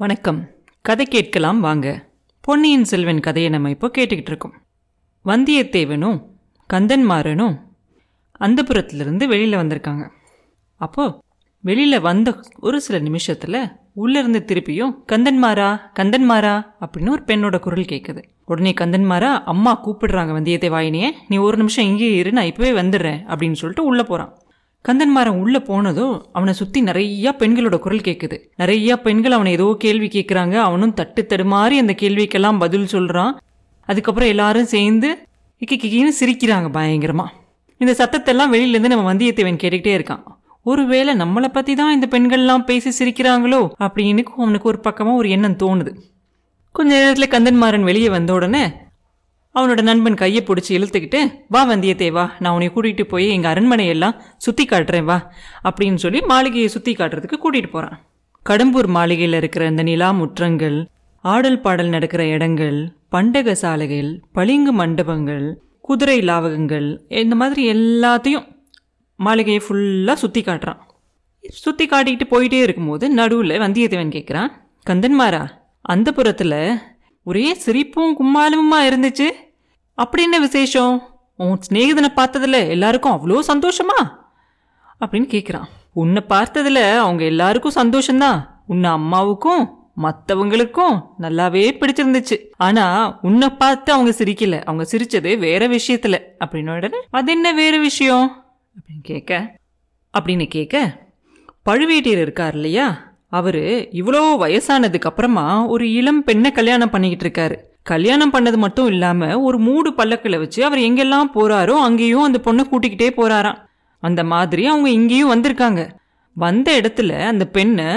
வணக்கம். கதை கேட்கலாம் வாங்க. பொன்னியின் செல்வன் கதையை நம்ம இப்போ கேட்டுக்கிட்டு இருக்கோம். வந்தியத்தேவனும் கந்தன்மாறனும் அந்தப்புறத்திலிருந்து வெளியில் வந்திருக்காங்க. அப்போது வெளியில் வந்த ஒரு சில நிமிஷத்தில் உள்ளேருந்து திருப்பியும் கந்தன்மாரா கந்தன்மாரா அப்படின்னு ஒரு பெண்ணோட குரல் கேட்குது உடனே கந்தன்மாரா அம்மா கூப்பிடுறாங்க வந்தியத்தேவாயினியே நீ ஒரு நிமிஷம் இங்கேயே இரு நான் இப்போவே வந்துடுறேன் அப்படின்னு சொல்லிட்டு உள்ளே போகிறான் கந்தன்மாரன் உள்ளே போனதும் அவனை சுற்றி நிறையா பெண்களோட குரல் கேட்குது நிறையா பெண்கள் அவனை ஏதோ கேள்வி கேட்குறாங்க அவனும் தட்டு தடுமாறி அந்த கேள்விக்கெல்லாம் பதில் சொல்கிறான் அதுக்கப்புறம் எல்லாரும் சேர்ந்து இக்கி கிக்கின்னு சிரிக்கிறாங்க பயங்கரமாக இந்த சத்தத்தெல்லாம் வெளியிலேருந்து நம்ம வந்தியத்தேவன் கேட்டுக்கிட்டே இருக்கான். ஒருவேளை நம்மளை பற்றி தான் இந்த பெண்கள்லாம் பேசி சிரிக்கிறாங்களோ அப்படின்னு அவனுக்கு ஒரு பக்கமாக ஒரு எண்ணம் தோணுது. கொஞ்ச நேரத்தில் கந்தன்மாறன் வெளியே வந்த உடனே அவனோட நண்பன் கையை பிடிச்சி இழுத்துக்கிட்டு வா வந்தியத்தேவா நான் உன்னை கூட்டிகிட்டு போய் எங்கள் அரண்மனையெல்லாம் சுற்றி காட்டுறேன் வா. அப்படின்னு சொல்லி மாளிகையை சுற்றி காட்டுறதுக்கு கூட்டிகிட்டு போகிறான் கடம்பூர் மாளிகையில் இருக்கிற இந்த நிலா முற்றங்கள் ஆடல் பாடல் நடக்கிற இடங்கள் பண்டக சாலைகள் பளிங்கு மண்டபங்கள் குதிரை லாவகங்கள் இந்த மாதிரி எல்லாத்தையும் மாளிகையை ஃபுல்லாக சுற்றி காட்டுறான். சுற்றி காட்டிக்கிட்டு போயிட்டே இருக்கும்போது நடுவில் வந்தியத்தேவன் கேட்குறான் கந்தன்மாரா அந்த புறத்தில் ஒரே சிரிப்பும் கும்மாலுமா இருந்துச்சு? அப்படி என்ன விசேஷம்? உன் சிநேகிதனை பார்த்ததில் எல்லாருக்கும் அவ்வளோ சந்தோஷமா? அப்படின்னு கேட்குறான் உன்னை பார்த்ததில் அவங்க எல்லாருக்கும் சந்தோஷம்தான். உன்னை அம்மாவுக்கும் மற்றவங்களுக்கும் நல்லாவே பிடிச்சிருந்துச்சு. ஆனா உன்னை பார்த்து அவங்க சிரிக்கல. அவங்க சிரிச்சது வேற விஷயத்துல. அப்படின்னு உடனே அது என்ன வேற விஷயம்? அப்படின்னு கேட்க. அப்படின்னு கேட்க பழுவேட்டியர் இருக்கார் இல்லையா? அவரு இவ்வளோ வயசானதுக்கு அப்புறமா ஒரு இளம் பெண்ணை கல்யாணம் பண்ணிக்கிட்டு இருக்காரு. கல்யாணம் பண்ணது மட்டும் இல்லாம ஒரு மூடு பல்லக்கில் வச்சு அவர் எங்கெல்லாம் போறாரோ அங்கேயும் அந்த பொண்ணை கூட்டிக்கிட்டே போறாராம். அந்த மாதிரி அவங்க இங்கேயும் வந்திருக்காங்க. வந்த இடத்துல அந்த பெண்ணை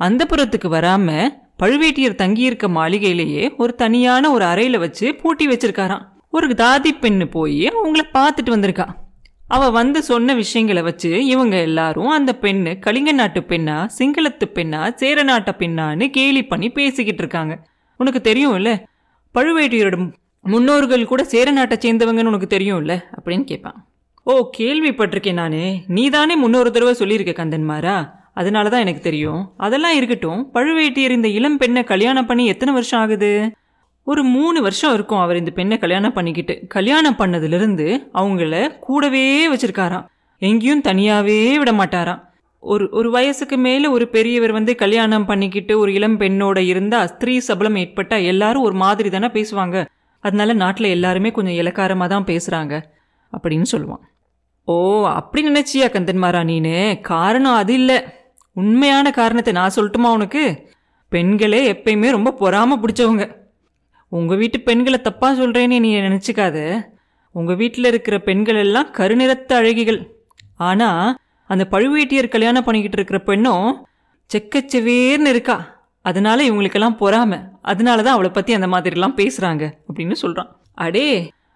அந்த புறத்துக்கு வராம பழுவேட்டியர் தங்கியிருக்க மாளிகையிலேயே ஒரு தனியான ஒரு அறையில வச்சு பூட்டி வச்சிருக்காராம். ஒரு தாதி பெண்ணு போய் அவங்கள பார்த்துட்டு வந்திருக்கா. அவ வந்து சொன்ன விஷயங்களை வச்சு இவங்க எல்லாரும் அந்த பெண்ணு கலிங்க நாட்டு பெண்ணா சிங்களத்து பெண்ணா சேர நாட்டு பெண்ணான்னு கேலி பண்ணி பேசிக்கிட்டு இருக்காங்க. உனக்கு தெரியும் இல்ல பழுவேட்டையரோட முன்னோர்கள் கூட சேர நாட்டை சேர்ந்தவங்கன்னு உனக்கு தெரியும் இல்ல அப்படின்னு கேட்பான் ஓ கேள்விப்பட்டிருக்கேன் நான். நீ தானே முன்னொரு தடவை சொல்லியிருக்க கந்தன்மாரா? அதனால தான் எனக்கு தெரியும். அதெல்லாம் இருக்கட்டும். பழுவேட்டையர் இந்த இளம் பெண்ணை கல்யாணம் பண்ணி எத்தனை வருஷம் ஆகுது? ஒரு மூணு வருஷம் இருக்கும் அவர் இந்த பெண்ணை கல்யாணம் பண்ணிக்கிட்டு. கல்யாணம் பண்ணதுலேருந்து அவங்கள கூடவே வச்சிருக்காராம். எங்கேயும் தனியாகவே விட மாட்டாராம். ஒரு ஒரு வயசுக்கு மேலே ஒரு பெரியவர் வந்து கல்யாணம் பண்ணிக்கிட்டு ஒரு இளம் பெண்ணோட இருந்தால் ஸ்திரீ சபலம் ஏற்பட்டால் எல்லாரும் ஒரு மாதிரி தானே பேசுவாங்க. அதனால நாட்டில் எல்லாருமே கொஞ்சம் இலக்காரமாக தான் பேசுகிறாங்க அப்படின்னு சொல்லுவான். ஓ அப்படி நினைச்சியா கந்தன்மாரா நீனு காரணம் அது இல்லை. உண்மையான காரணத்தை நான் சொல்லட்டுமா உனக்கு? பெண்களே எப்பயுமே ரொம்ப பொறாம பிடிச்சவங்க. உங்கள் வீட்டு பெண்களை தப்பாக சொல்கிறேன்னு நீ நினச்சிக்காத. உங்கள் வீட்டில் இருக்கிற பெண்கள் எல்லாம் கருநிறத்த அழகிகள். ஆனால் அந்த பழுவேட்டியர் கல்யாணம் பண்ணிக்கிட்டு இருக்கிற பெண்ணும் செக்கச்செவேர்னு இருக்கா. அதனால இவங்களுக்கெல்லாம் பொறாம. அதனால தான் அவளை பற்றி அந்த மாதிரிலாம் பேசுகிறாங்க அப்படின்னு சொல்கிறான் அடே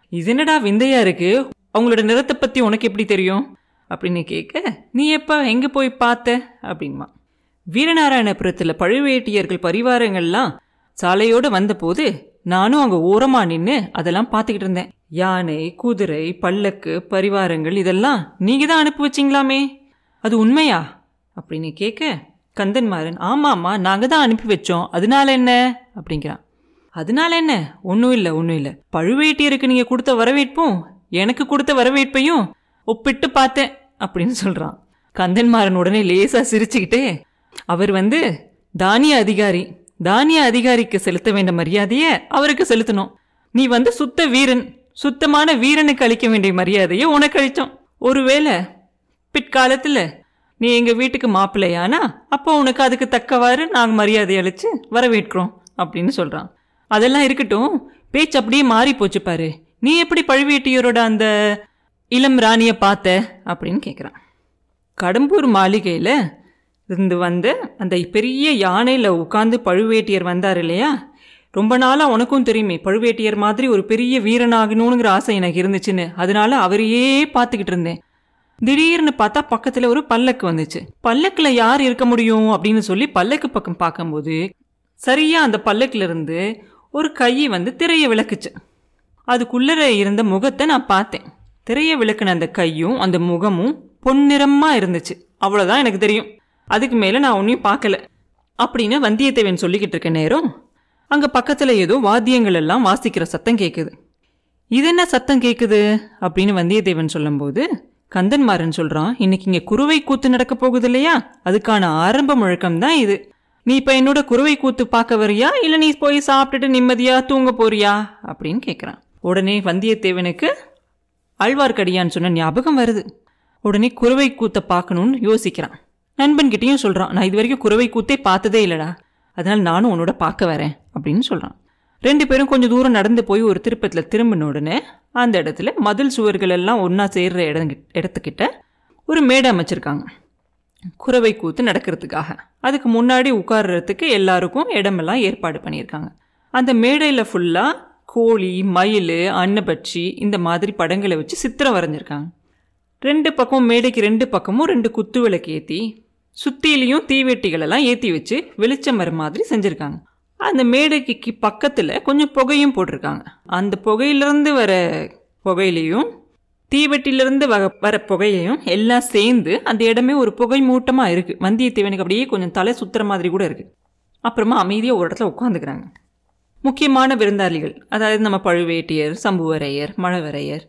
இது என்னடா விந்தையா இருக்கு? அவங்களோட நிறத்தை பற்றி உனக்கு எப்படி தெரியும்? அப்படின்னு கேட்க நீ எப்போ எங்கே போய் பார்த்த? அப்படின்மா. வீரநாராயணபுரத்தில் பழுவேட்டியர்கள் பரிவாரங்கள்லாம் சாலையோடு வந்தபோது நானும் அங்கே ஓரமாக நின்று அதெல்லாம் பார்த்துக்கிட்டு இருந்தேன். யானை குதிரை பல்லக்கு பரிவாரங்கள் இதெல்லாம் நீங்கள் தான் அனுப்பி வச்சிங்களாமே? அது உண்மையா? அப்படின்னு கேட்க கந்தன்மாறன் ஆமாம்மா நாங்கள் தான் அனுப்பி வச்சோம். அதனால என்ன? அப்படிங்கிறான். அதனால என்ன? ஒன்றும் இல்லை ஒன்றும் இல்லை. பழுவேட்டியருக்கு நீங்கள் கொடுத்த வரவேற்பும் எனக்கு கொடுத்த வரவேற்பையும் ஒப்பிட்டு பார்த்தேன் அப்படின்னு சொல்கிறான் கந்தன்மாறன் உடனே லேசாக சிரிச்சுக்கிட்டே அவர் வந்து தானிய அதிகாரி தானிய அதிகாரிக்கு செலுத்த வேண்டிய மரியாதையை அவருக்கு செலுத்தணும். நீ வந்து சுத்த வீரன் சுத்தமான வீரனுக்கு அளிக்க வேண்டிய மரியாதையை உனக்கு அளித்தோம். ஒருவேளை பிற்காலத்தில் நீ எங்கள் வீட்டுக்கு மாப்பிள்ளையானா அப்போ உனக்கு அதுக்கு தக்கவாறு நாங்கள் மரியாதை அளித்து வரவேற்கிறோம் அப்படின்னு சொல்கிறான் அதெல்லாம் இருக்கட்டும் பேச்சு அப்படியே மாறி போச்சு பாரு. நீ எப்படி பழுவேட்டியரோட அந்த இளம் ராணியை பார்த்த அப்படின்னு கேட்குறான் கடம்பூர் மாளிகையில் இருந்து வந்து அந்த பெரிய யானையில் உட்காந்து பழுவேட்டியர் வந்தார் இல்லையா? ரொம்ப நாளாக உனக்கும் தெரியுமே பழுவேட்டியர் மாதிரி ஒரு பெரிய வீரனாகணுங்கிற ஆசை எனக்கு இருந்துச்சுன்னு. அதனால அவரையே பார்த்துக்கிட்டு இருந்தேன். திடீர்னு பார்த்தா பக்கத்தில் ஒரு பல்லக்கு வந்துச்சு. பல்லக்கில் யார் இருக்க முடியும் அப்படின்னு சொல்லி பல்லக்கு பக்கம் பார்க்கும்போது சரியாக அந்த பல்லக்கில் இருந்து ஒரு கை வந்து திரையை விளக்குச்சு. அதுக்குள்ளே இருந்த முகத்தை நான் பார்த்தேன். திரையை விளக்குன அந்த கையும் அந்த முகமும் பொன்னிறமாக இருந்துச்சு. அவ்வளோதான் எனக்கு தெரியும். அதுக்கு மேலே நான் ஒன்றையும் பார்க்கல அப்படின்னு வந்தியத்தேவன் சொல்லிக்கிட்டு இருக்க நேரம் அங்கே பக்கத்தில் ஏதோ வாத்தியங்கள் எல்லாம் வாசிக்கிற சத்தம் கேட்குது இது என்ன சத்தம் கேட்குது அப்படின்னு வந்தியத்தேவன் சொல்லும்போது கந்தன்மாறன் சொல்கிறான் இன்னைக்கு இங்கே குருவை கூத்து நடக்க போகுது இல்லையா? அதுக்கான ஆரம்ப முழக்கம் தான் இது. நீ இப்போ என்னோட குருவை கூத்து பார்க்க வரியா? இல்லை நீ போய் சாப்பிட்டுட்டு நிம்மதியாக தூங்க போறியா? அப்படின்னு கேட்குறான் உடனே வந்தியத்தேவனுக்கு ஆழ்வார்க்கடியான் சொன்ன ஞாபகம் வருது. உடனே குருவை கூத்தை பார்க்கணும்னு யோசிக்கிறான். நண்பன்கிட்டையும் சொல்கிறான் நான் இது வரைக்கும் குறவை கூத்தே பார்த்ததே இல்லைடா. அதனால் நானும் உன்னோட பார்க்க வரேன் அப்படின்னு சொல்கிறான் ரெண்டு பேரும் கொஞ்சம் தூரம் நடந்து போய் ஒரு திருப்பத்தில் திரும்பின உடனே அந்த இடத்துல மதில் சுவர்கள் எல்லாம் ஒன்றா சேர்ற இடம் இடத்துக்கிட்ட ஒரு மேடை அமைச்சிருக்காங்க. குறவை கூத்து நடக்கிறதுக்காக. அதுக்கு முன்னாடி உட்கார்றதுக்கு எல்லாருக்கும் இடமெல்லாம் ஏற்பாடு பண்ணியிருக்காங்க. அந்த மேடையில் ஃபுல்லாக கோழி மயில் அன்னபட்சி இந்த மாதிரி படங்களை வச்சு சித்திரம் வரைஞ்சிருக்காங்க. ரெண்டு பக்கம் மேடைக்கு ரெண்டு பக்கமும் ரெண்டு குத்து விளக்கு ஏற்றி சுத்திலையும் தீவெட்டிகள் எல்லாம் ஏற்றி வச்சு வெளிச்சம் வர மாதிரி செஞ்சுருக்காங்க. அந்த மேடைக்கு பக்கத்தில் கொஞ்சம் புகையும் போட்டிருக்காங்க. அந்த புகையிலிருந்து வர புகையிலையும் தீவெட்டிலிருந்து வ வர புகையையும் எல்லாம் சேர்ந்து அந்த இடமே ஒரு புகை மூட்டமாக இருக்குது வந்தியத்தேவனுக்கு அப்படியே கொஞ்சம் தலை சுத்துற மாதிரி கூட இருக்குது அப்புறமா அமைதியாக ஒரு இடத்துல உட்காந்துக்கிறாங்க. முக்கியமான விருந்தாளிகள் அதாவது நம்ம பழுவேட்டியர் சம்புவரையர் மழவரையர்.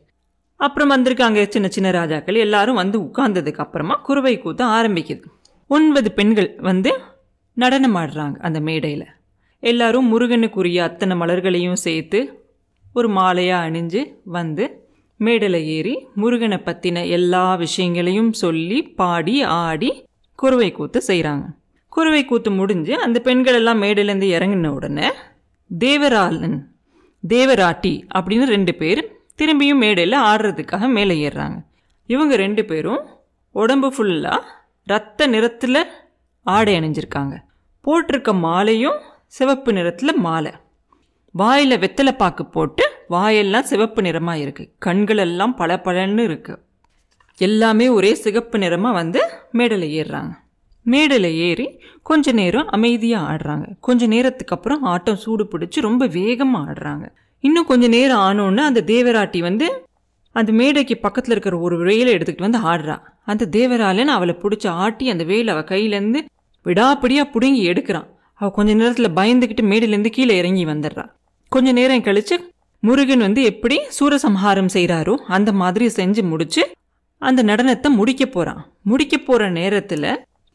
அப்புறம் வந்திருக்காங்க சின்ன சின்ன ராஜாக்கள். எல்லாரும் வந்து உட்கார்ந்ததுக்கு அப்புறமா குறுவை கூத்த ஆரம்பிக்குது. ஒன்பது பெண்கள் வந்து நடனம் ஆடுறாங்க அந்த மேடையில். எல்லாரும் முருகனுக்குரிய அத்தனை மலர்களையும் சேர்த்து ஒரு மாலையாக அணிஞ்சு வந்து மேடையில் ஏறி முருகனை பற்றின எல்லா விஷயங்களையும் சொல்லி பாடி ஆடி குறுவை கூத்து செய்கிறாங்க குறுவை கூத்து முடிஞ்சு அந்த பெண்கள் எல்லாம் மேடையிலேருந்து இறங்கின உடனே தேவராளன் தேவராட்டி அப்படின்னு ரெண்டு பேர் திரும்பியும் மேடையில் ஆடுறதுக்காக மேலே ஏறுறாங்க. இவங்க ரெண்டு பேரும் உடம்பு ஃபுல்லாக ரத்த நிறத்தில் ஆடை அணிஞ்சிருக்காங்க. போட்டிருக்க மாலையும் சிவப்பு நிறத்தில் மாலை. வாயில் வெத்தலை பாக்கு போட்டு வாயெல்லாம் சிவப்பு நிறமாக இருக்குது கண்களெல்லாம் பல பலன்னு இருக்குது எல்லாமே ஒரே சிகப்பு நிறமாக வந்து மேடையில் ஏறுறாங்க. மேடையில் ஏறி கொஞ்ச நேரம் அமைதியாக ஆடுறாங்க. கொஞ்ச நேரத்துக்கு அப்புறம் ஆட்டம் சூடு பிடிச்சி ரொம்ப வேகமாக ஆடுறாங்க. இன்னும் கொஞ்ச நேரம் ஆனோன்னு அந்த தேவராட்டி வந்து அந்த மேடைக்கு பக்கத்தில் இருக்கிற ஒரு வேலை எடுத்துக்கிட்டு வந்து ஆடுறா. அந்த தேவராலன் அவளை பிடிச்சி ஆட்டி அந்த வேலை அவள் கையிலேருந்து விடாப்பிடியாக பிடுங்கி எடுக்கிறான். அவள் கொஞ்ச நேரத்தில் பயந்துக்கிட்டு மேடிலேருந்து கீழே இறங்கி வந்துடுறா. கொஞ்ச நேரம் கழித்து முருகன் வந்து எப்படி சூரசம்ஹாரம் செய்கிறாரோ அந்த மாதிரி செஞ்சு முடிச்சு அந்த நடனத்தை முடிக்க போகிறான் முடிக்க போகிற நேரத்தில்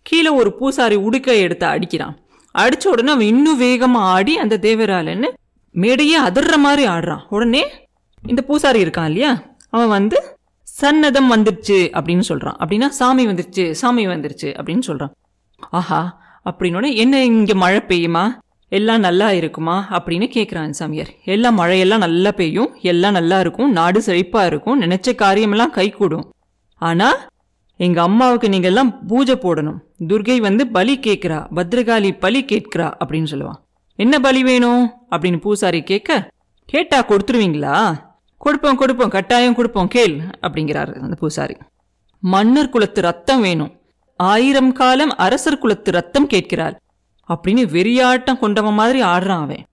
கீழே ஒரு பூசாரி உடுக்கை எடுத்து அடிக்கிறான். அடித்த உடனே அவன் இன்னும் வேகமாக ஆடி அந்த தேவராலன்னு மேடையே அதிர்ற மாதிரி ஆடுறான். உடனே இந்த பூசாரி இருக்கான் இல்லையா? அவன் வந்து சன்னதம் வந்துருச்சு அப்படின்னு சொல்கிறான் அப்படின்னா சாமி வந்துருச்சு சாமி வந்துருச்சு அப்படின்னு சொல்கிறான் ஆஹா அப்படின்னோடனே என்ன இங்கே மழை பெய்யுமா? எல்லாம் நல்லா இருக்குமா? அப்படின்னு கேட்குறான் சாமியார். எல்லாம் மழையெல்லாம் நல்லா பெய்யும் எல்லாம் நல்லா இருக்கும் நாடு செழிப்பாக இருக்கும் நினைச்ச காரியமெல்லாம் கை கூடும் ஆனால் எங்கள் அம்மாவுக்கு நீங்கள்லாம் பூஜை போடணும். துர்கை வந்து பலி கேட்குறா பத்ரகாளி பலி கேட்கிறா அப்படின்னு சொல்லுவான். என்ன பலி வேணும்? அப்படின்னு பூசாரி கேட்க கேட்டா கொடுத்துருவீங்களா? கொடுப்போம் கொடுப்போம் கட்டாயம் கொடுப்போம் கேள் அப்படிங்கிறாரு அந்த பூசாரி. மன்னர் குலத்து ரத்தம் வேணும். ஆயிரம் காலம் அரசர் குலத்து ரத்தம் கேட்கிறாள் அப்படின்னு வெறியாட்டம் கொண்டவன் மாதிரி ஆடுறான் அவன்.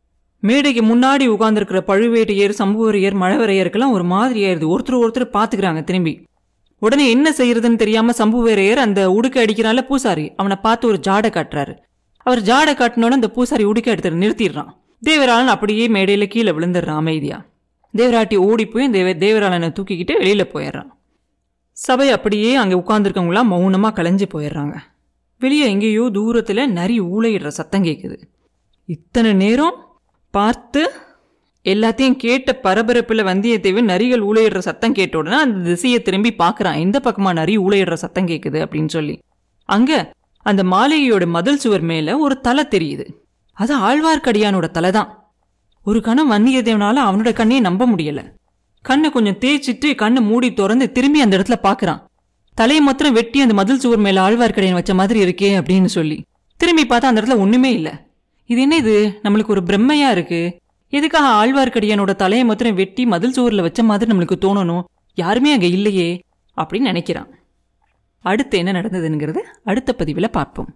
மேடைக்கு முன்னாடி உட்கார்ந்துருக்கிற பழுவேட்டையர் சம்புவரையர் மழவரையருக்கெல்லாம் ஒரு மாதிரி ஆயிருது ஒருத்தர் ஒருத்தர் பார்த்துக்கிறாங்க திரும்பி. உடனே என்ன செய்யறதுன்னு தெரியாம சம்புவரையர் அந்த உடுக்க அடிக்கிறான்ல பூசாரி. அவனை பார்த்து ஒரு ஜாடை காட்டுறாரு. அவர் ஜாடை காட்டினோட அந்த பூசாரி உடுக்க எடுத்து நிறுத்திடுறான். தேவராளன் அப்படியே மேடையில கீழே விழுந்துடுறான் அமைதியா. தேவராட்டி ஓடி போய் தேவ தேவராளனை தூக்கிக்கிட்டு வெளியில் போயிடுறான். சபை அப்படியே அங்கே உட்காந்துருக்கவங்களாம் மௌனமாக கலைஞ்சு போயிடுறாங்க. வெளியே எங்கேயோ தூரத்தில் நரி ஊழையிடுற சத்தம் கேட்குது இத்தனை நேரம் பார்த்து எல்லாத்தையும் கேட்ட பரபரப்பில் வந்தியத்தேவன் நரிகள் ஊழையிடுற சத்தம் கேட்ட உடனே அந்த திசையை திரும்பி பார்க்குறான். எந்த பக்கமாக நரி ஊழையிடுற சத்தம் கேட்குது அப்படின்னு சொல்லி. அங்கே அந்த மாளிகையோட மதில் சுவர் மேலே ஒரு தலை தெரியுது. அது ஆழ்வார்க்கடியானோட தலை தான். ஒரு கணம் வந்தியத்தேவனால அவனோட கண்ணையே நம்ப முடியல. கண்ணை கொஞ்சம் தேய்ச்சிட்டு கண்ணை மூடி திறந்து திரும்பி அந்த இடத்துல பார்க்கறான் தலையை மாத்திரம் வெட்டி அந்த மதில் சுவர் மேல ஆழ்வார்க்கடையன் வச்ச மாதிரி இருக்கே அப்படின்னு சொல்லி. திரும்பி பார்த்தா அந்த இடத்துல ஒண்ணுமே இல்லை. இது என்ன இது? நம்மளுக்கு ஒரு பிரம்மையா இருக்கு. எதுக்காக ஆழ்வார்க்கடியானோட தலையை மாத்திரம் வெட்டி மதில் சுவர்ல வச்ச மாதிரி நம்மளுக்கு தோணணும்? யாருமே அங்க இல்லையே அப்படின்னு நினைக்கிறான். அடுத்து என்ன நடந்ததுங்கிறது அடுத்த பதிவில் பார்ப்போம்.